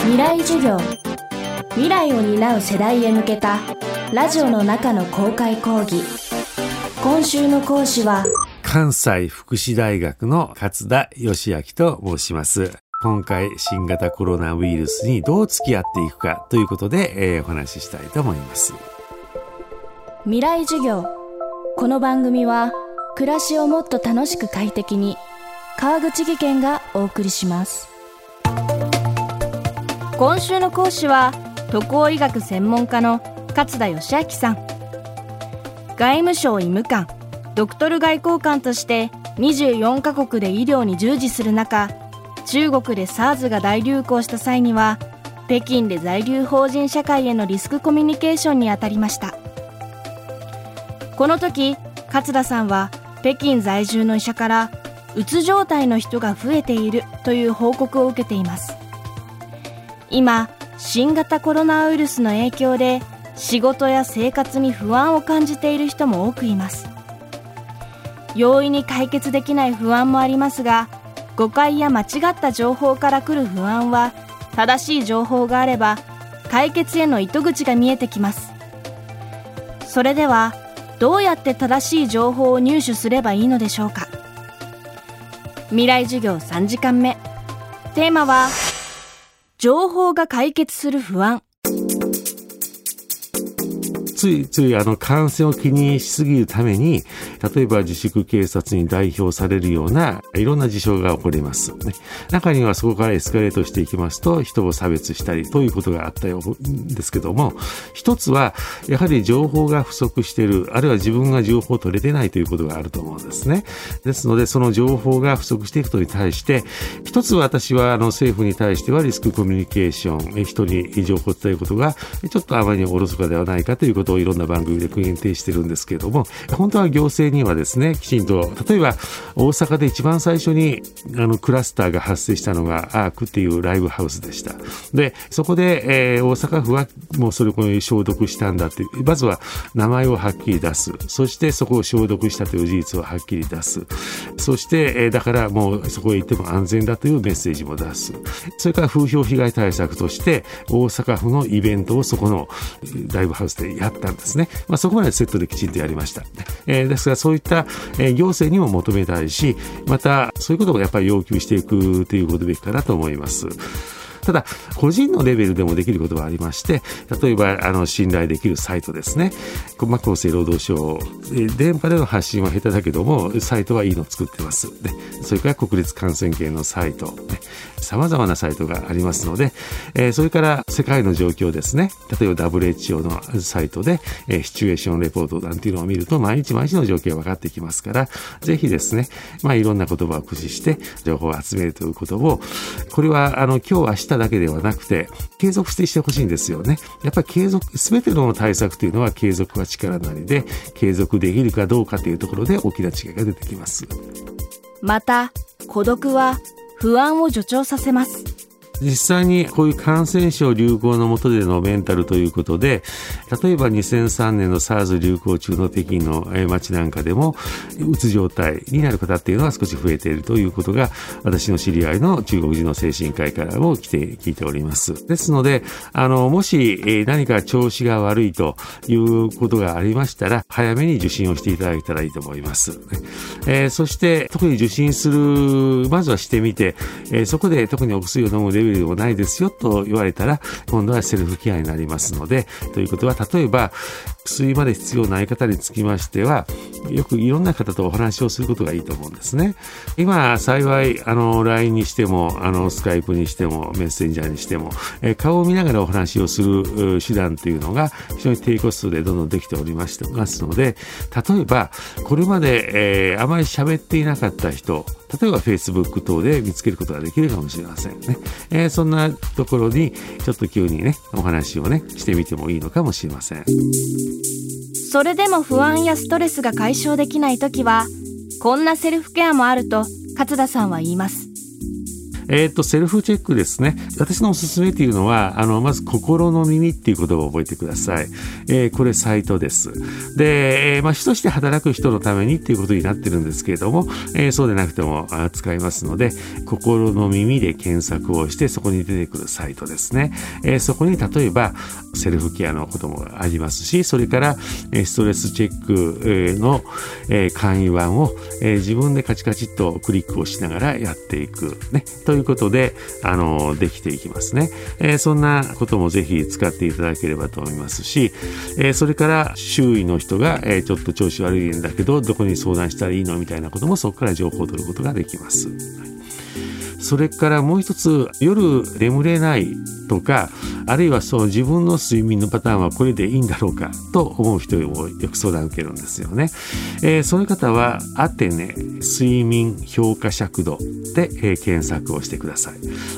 未来授業。未来を担う世代へ向けたラジオの中の公開講義。今週の講師は関西福祉大学の勝田義明と申します。今回新型コロナウイルスにどう付き合っていくかということで、えー、お話ししたいと思います。未来授業。この番組は暮らしをもっと楽しく快適に川口義賢がお送りします今週の講師は渡航医学専門家の勝田義明さん。外務省医務官ドクトル外交官として24カ国で医療に従事する中中国で SARS が大流行した際には北京で在留邦人社会へのリスクコミュニケーションにあたりました。この時勝田さんは北京在住の医者からうつ状態の人が増えているという報告を受けています。今新型コロナウイルスの影響で仕事や生活に不安を感じている人も多くいます。容易に解決できない不安もありますが誤解や間違った情報から来る不安は正しい情報があれば解決への糸口が見えてきます。それではどうやって正しい情報を入手すればいいのでしょうか。未来授業3時間目。テーマは情報が解決する不安。ついついあの感染を気にしすぎるために、例えば自粛警察に代表されるようないろんな事象が起こります、ね。中にはそこからエスカレートしていきますと、人を差別したりということがあったようですけども、一つはやはり情報が不足している、あるいは自分が情報を取れてないということがあると思うんですね。ですので、その情報が不足していくことに対して、一つ私はあの政府に対してはリスクコミュニケーション、人に情報を伝えることがちょっとあまりにおろそかではないかということをいろんな番組で限定してるんですけれども、本当は行政にはですね、きちんと、例えば大阪で一番最初にあのクラスターが発生したのがアークっていうライブハウスでした。で、そこで、えー、大阪府はもうそれこに消毒したんだってまずは名前をはっきり出す。そしてそこを消毒したという事実をはっきり出す。そして、えー、だからもうそこへ行っても安全だというメッセージも出す。それから風評被害対策として大阪府のイベントをそこのライブハウスでやったんですね。まあ、そこまでセットできちんとやりました。えー、ですからそういった、えー、行政にも求めたいし、またそういうことをやっぱり要求していくということべきかなと思います。ただ、個人のレベルでもできることはありまして、例えば、あの、信頼できるサイトですね。ま、厚生労働省、電波での発信は下手だけども、サイトはいいの作ってます。で、それから国立感染研のサイト、ね、様々なサイトがありますので、えー、それから世界の状況ですね。例えば WHO のサイトで、えー、シチュエーションレポートなんていうのを見ると、毎日毎日の状況が分かってきますから、ぜひですね、まあ、いろんな言葉を駆使して情報を集めるということを、これは、あの、今日明日だけではなくて、継続してしてほしいんですよね。やっぱり継続、すべての対策というのは継続は力なりで、継続できるかどうかというところで大きな違いが出てきます。また、孤独は不安を助長させます。実際にこういう感染症流行の下でのメンタルということで、例えば2003年の SARS 流行中の北京の街なんかでも、うつ状態になる方っていうのは少し増えているということが、私の知り合いの中国人の精神科医からも来て、聞いております。ですので、あの、もし何か調子が悪いということがありましたら、早めに受診をしていただけたらいいと思います。えー、そして、特に受診する、まずはしてみて、えー、そこで特にお薬を飲むレベルビルでもないですよと言われたら、今度はセルフケアになりますので、ということは、例えば、薬まで必要ない方につきましては、よくいろんな方とお話をすることがいいと思うんですね。今、幸い、あの、LINE にしても、あの、スカイプにしても、メッセンジャーにしても、え顔を見ながらお話をする手段というのが、非常に低コストでどんどんできておりましてますので、例えば、これまで、えー、あまり喋っていなかった人、例えば Facebook 等で見つけることができるかもしれませんね。えー、そんなところに、ちょっと急にね、お話をね、してみてもいいのかもしれません。それでも不安やストレスが解消できない時は、こんなセルフケアもあると勝田さんは言います。えっ、ー、と、セルフチェックですね。私のおすすめっていうのは、あの、まず心の耳っていう言葉を覚えてください。えー、これサイトです。で、えー、まあ、主として働く人のためにっていうことになってるんですけれども、えー、そうでなくても使いますので、心の耳で検索をして、そこに出てくるサイトですね。えー、そこに例えば、セルフケアのこともありますし、それから、えストレスチェックの、え簡易版を、え自分でカチカチっとクリックをしながらやっていく。ね。といういうことで、あの、できていきますね。えそんなこともぜひ使っていただければと思いますし、えそれから周囲の人が、えちょっと調子悪いんだけど、どこに相談したらいいのみたいなこともそこから情報を取ることができます。それからもう一つ、夜眠れないとか、あるいはそう自分の睡眠のパターンはこれでいいんだろうかと思う人もよく相談を受けるんですよね。えー、そういう方はアテネ睡眠評価尺度で、えー、検索をしてください。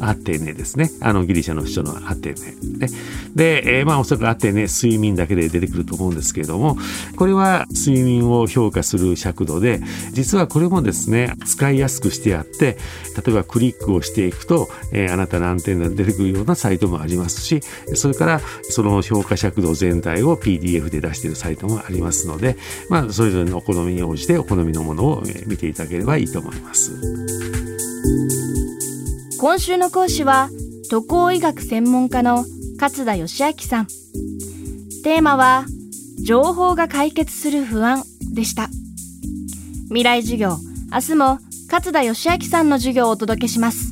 アテネですね。あのギリシャの人のアテネ。で、えー、まあおそらくアテネ睡眠だけで出てくると思うんですけれども、これは睡眠を評価する尺度で、実はこれもですね、使いやすくしてあって、例えばクリックをしていくと、えー、あなた何点で出てくるようなサイトもありますし、し、それからその評価尺度全体を PDF で出しているサイトもありますので、まあ、それぞれのお好みに応じてお好みのものを見ていただければいいと思います。今週の講師は、渡航医学専門家の勝田義明さん。テーマは、情報が解決する不安でした。未来授業、明日も勝田義明さんの授業をお届けします。